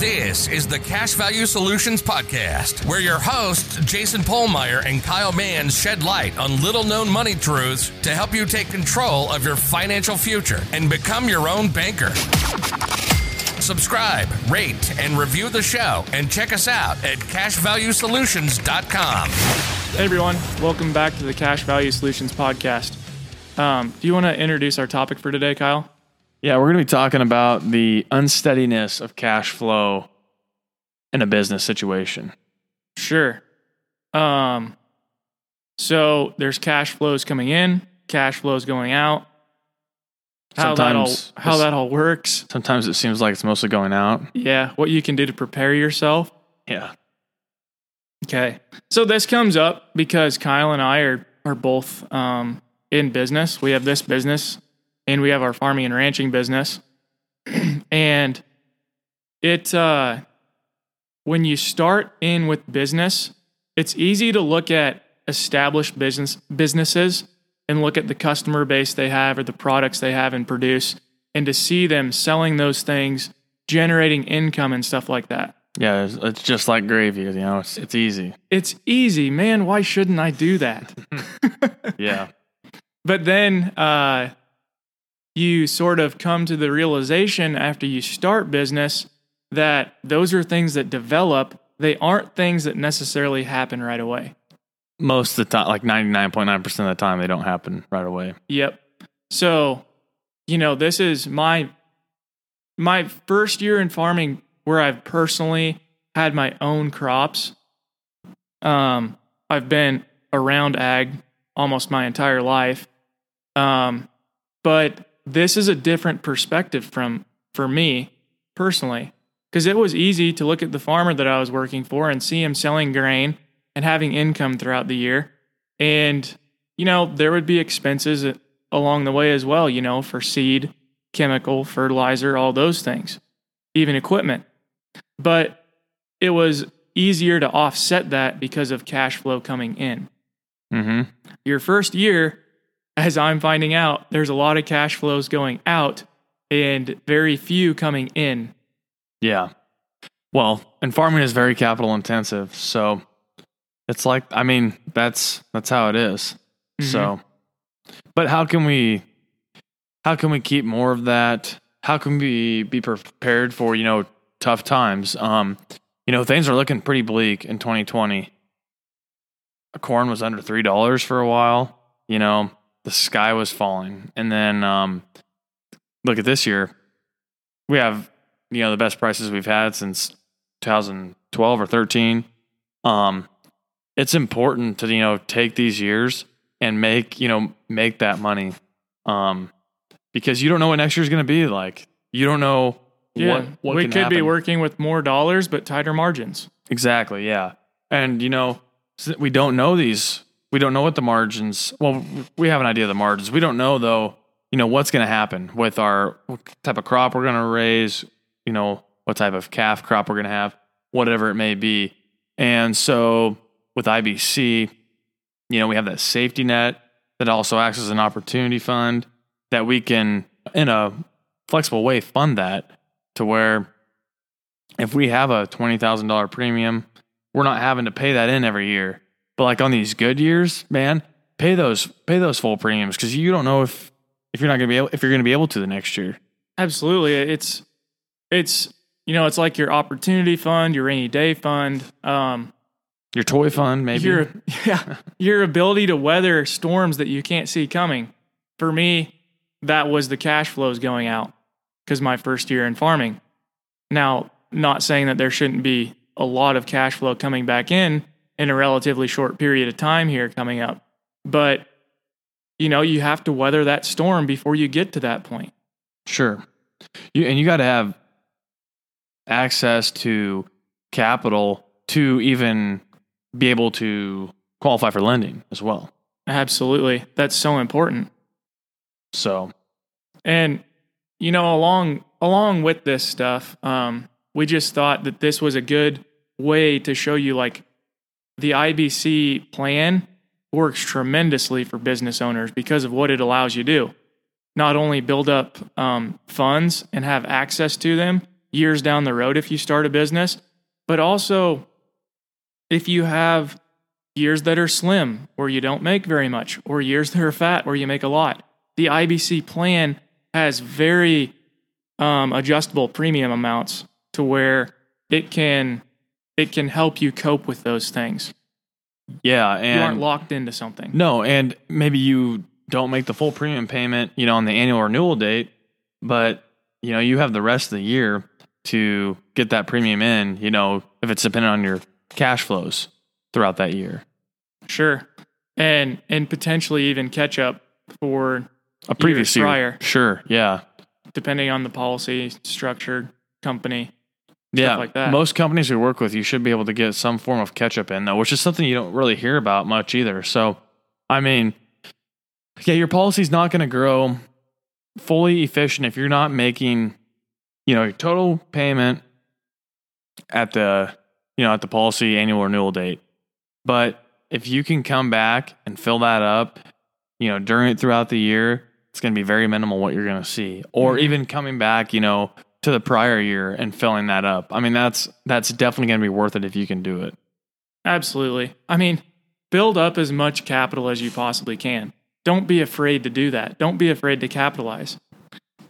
This is the Cash Value Solutions Podcast, where your hosts, Jason Pohlmeier and Kyle Mans, shed light on little known money truths to help you take control of your financial future and become your own banker. Subscribe, rate, and review the show, and check us out at cashvaluesolutions.com. Hey everyone, welcome back to the Cash Value Solutions podcast. Um, do you want to introduce our topic for today, Kyle? Yeah, we're going to be talking about the unsteadiness of cash flow in a business situation. Sure. Um, so there's cash flows coming in, cash flows going out. How that all Sometimes how that all works. Sometimes it seems like it's mostly going out. Yeah, what you can do to prepare yourself. Yeah. Okay. So this comes up because Kyle and I are are both um, in business. We have this business and we have our farming and ranching business. and it uh, when you start in with business, it's easy to look at established business businesses and look at the customer base they have or the products they have and produce and to see them selling those things, generating income and stuff like that. Yeah, it's, it's just like gravy, you know, it's, it's easy. it's easy, man. Why shouldn't I do that? Yeah. but then uh, you sort of come to the realization after you start business that those are things that develop. They aren't things that necessarily happen right away. Most of the time, like 99.9% of the time, they don't happen right away. Yep. So, you know, this is my my first year in farming where I've personally had my own crops. Um, I've been around ag almost my entire life. Um, but this is a different perspective from for me personally because it was easy to look at the farmer that I was working for and see him selling grain and having income throughout the year. And you know, there would be expenses along the way as well, you know, for seed, chemical, fertilizer, all those things, even equipment. But it was easier to offset that because of cash flow coming in. Mm-hmm. Your first year, as I'm finding out, there's a lot of cash flows going out and very few coming in. Yeah. Well, and farming is very capital intensive. So it's like, I mean, that's, that's how it is. So, but how can we, how can we keep more of that? How can we be prepared for, you know, tough times? Um, you know, things are looking pretty bleak in 2020. Corn was under $3 for a while, you know, the sky was falling. And then, um, look at this year. We have, you know, the best prices we've had since 2012 or 13. Um, it's important to, you know, take these years and make you know make that money um because you don't know what next year's going to be like you don't know Yeah, what, what we could be working with more dollars but tighter margins. exactly yeah and you know we don't know these we don't know what the margins well we have an idea of the margins we don't know though you know what's going to happen with our type of crop we're going to raise you know what type of calf crop we're going to have whatever it may be and so with ibc you know, we have that safety net that also acts as an opportunity fund that we can, in a flexible way, fund that to where if we have a $20,000 premium, we're not having to pay that in every year. But like on these good years, man, pay those pay those full premiums because you don't know if if you're not gonna be able if you're gonna be able to the next year. Absolutely. It's it's you know, it's like your opportunity fund, your rainy day fund, um Your toy fund, maybe. your yeah, your ability to weather storms that you can't see coming. For me, that was the cash flows going out cuz my first year in farming. Now, not saying that there shouldn't be a lot of cash flow coming back in in a relatively short period of time here coming up. But you know, you have to weather that storm before you get to that point. Sure. You and you got to have access to capital to even be able to qualify for lending as well. Absolutely. That's so important. So, And you know, along along with this stuff, um, we just thought that this was a good way to show you like the IBC plan works tremendously for business owners because of what it allows you to do. not only build up um, funds and have access to them years down the road if you start a business, but also if you have years that are slim where you don't make very much, or years that are fat where you make a lot. The IBC plan has very um, adjustable premium amounts to where it can it can help you cope with those things. Yeah, and you aren't locked into something. No, and maybe you don't make the full premium payment, you know, on the annual renewal date, but you know, you have the rest of the year to get that premium in, you know, if it's dependent on your cash flows throughout that year. Sure. And and potentially even catch up for A previous year. prior, Sure, yeah. depending on the policy structure, company. Yeah, like that. Most companies we work with, you should be able to get some form of catch up in, though, which is something you don't really hear about much either. So, I mean, yeah, your policy's not going to grow fully efficient if you're not making, you know, your total payment at the, you know, at the policy annual renewal date. But if you can come back and fill that up, you know, during throughout the year, it's going to be very minimal what you're going to see. Or Mhm. even coming back, you know, to the prior year and filling that up. I mean, that's that's definitely going to be worth it if you can do it. Absolutely. I mean, build up as much capital as you possibly can. Don't be afraid to do that. Don't be afraid to capitalize.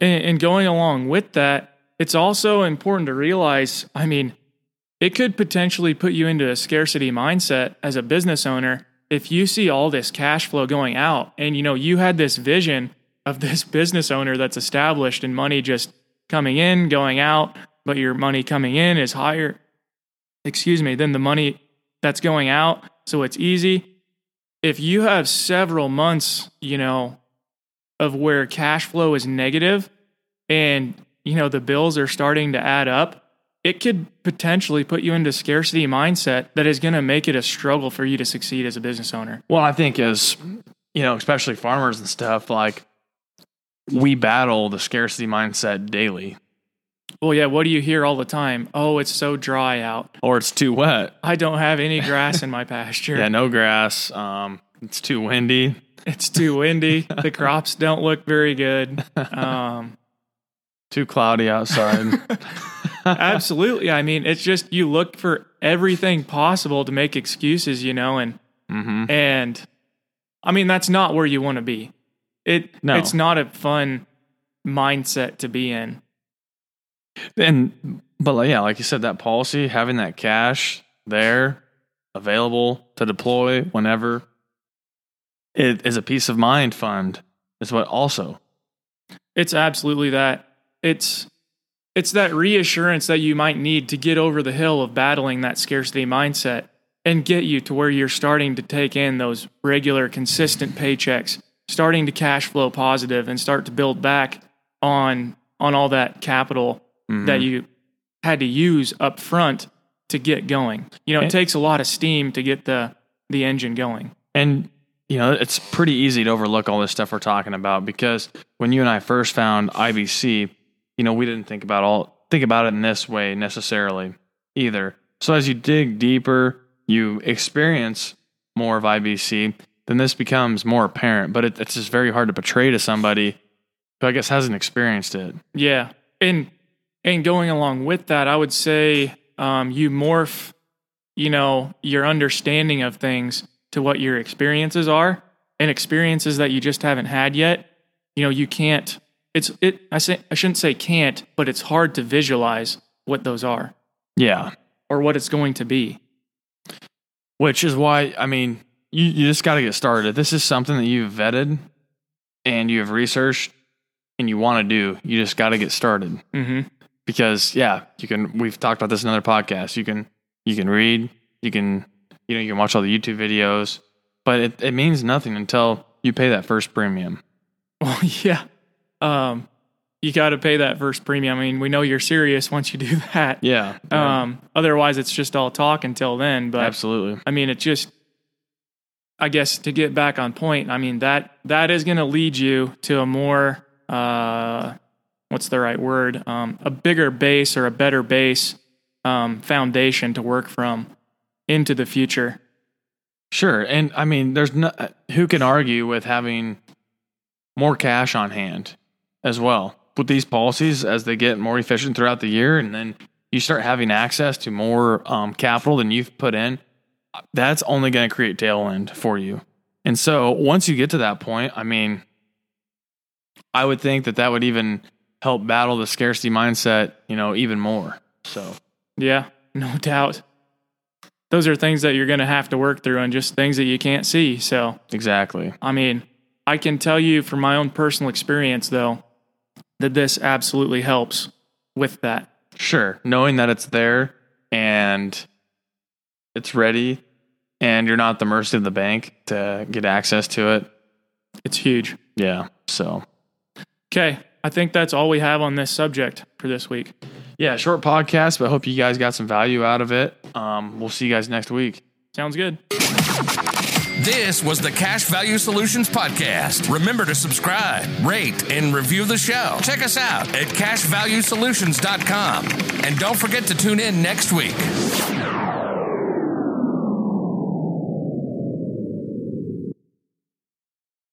And, and going along with that, it's also important to realize I mean, it could potentially put you into a scarcity mindset as a business owner if you see all this cash flow going out and you know you had this vision of this business owner that's established and money just coming in going out but your money coming in is higher excuse me than the money that's going out so it's easy if you have several months you know of where cash flow is negative and you know the bills are starting to add up it could potentially put you into scarcity mindset that is going to make it a struggle for you to succeed as a business owner. Well, I think as you know, especially farmers and stuff, like we battle the scarcity mindset daily, Well, yeah, what do you hear all the time? Oh, it's so dry out. or it's too wet. I don't have any grass in my pasture. Yeah, no grass. Um, it's too windy. It's too windy. The crops don't look very good. Um, Too cloudy outside. absolutely. I mean, it's just you look for everything possible to make excuses, you know, and hmm and I mean that's not where you want to be. It No. it's not a fun mindset to be in. And but like, yeah, like you said, that policy, having that cash there available to deploy whenever, it is a peace of mind fund. Is what also. It's absolutely that. It's it's that reassurance that you might need to get over the hill of battling that scarcity mindset and get you to where you're starting to take in those regular consistent paychecks, starting to cash flow positive and start to build back on on all that capital that mm-hmm. you had to use up front to get going. You know, it And- takes a lot of steam to get the the engine going. And you know, it's pretty easy to overlook all this stuff we're talking about because when you and I first found IBC, you know, we didn't think about all think about it in this way necessarily either. So as you dig deeper, you experience more of IBC, then this becomes more apparent. But it, it's just very hard to portray to somebody who I guess hasn't experienced it. Yeah, and and going along with that, I would say um, you morph, you know, your understanding of things to what your experiences are, and experiences that you just haven't had yet. You know, you can't. It's it. I say I shouldn't say can't, but it's hard to visualize what those are Yeah. or what it's going to be. Which is why, I mean, you, you just got to get started. If this is something that you've vetted and you have researched and you want to do, you just got to get started. hmm Because yeah, you can. We've talked about this in other podcasts. You can you can read, you can you know you can watch all the YouTube videos, but it, it means nothing until you pay that first premium. Well, yeah. Um, you got to pay that first premium. I mean, we know you're serious once you do that. Yeah, Um, otherwise, it's just all talk until then. But absolutely. I mean, it just, I guess, to get back on point. I mean that that is going to lead you to a more, uh, what's the right word? Um, a bigger base or a better base um, foundation to work from into the future. Sure, and I mean, there's no who can argue with having more cash on hand as well. With these policies, as they get more efficient throughout the year, and then you start having access to more um, capital than you've put in, that's only going to create tailwind for you. And so once you get to that point, I mean, I would think that that would even help battle the scarcity mindset, you know, even more. So, Yeah, no doubt. Those are things that you're going to have to work through and just things that you can't see. So, exactly. I mean, I can tell you from my own personal experience, though, that this absolutely helps with that. Sure. Knowing that it's there and it's ready and you're not at the mercy of the bank to get access to it. It's huge. Yeah. So, Okay, I think that's all we have on this subject for this week. yeah, short podcast, but I hope you guys got some value out of it. Um, we'll see you guys next week. Sounds good. This was the Cash Value Solutions Podcast. Remember to subscribe, rate, and review the show. Check us out at cashvaluesolutions.com. And don't forget to tune in next week.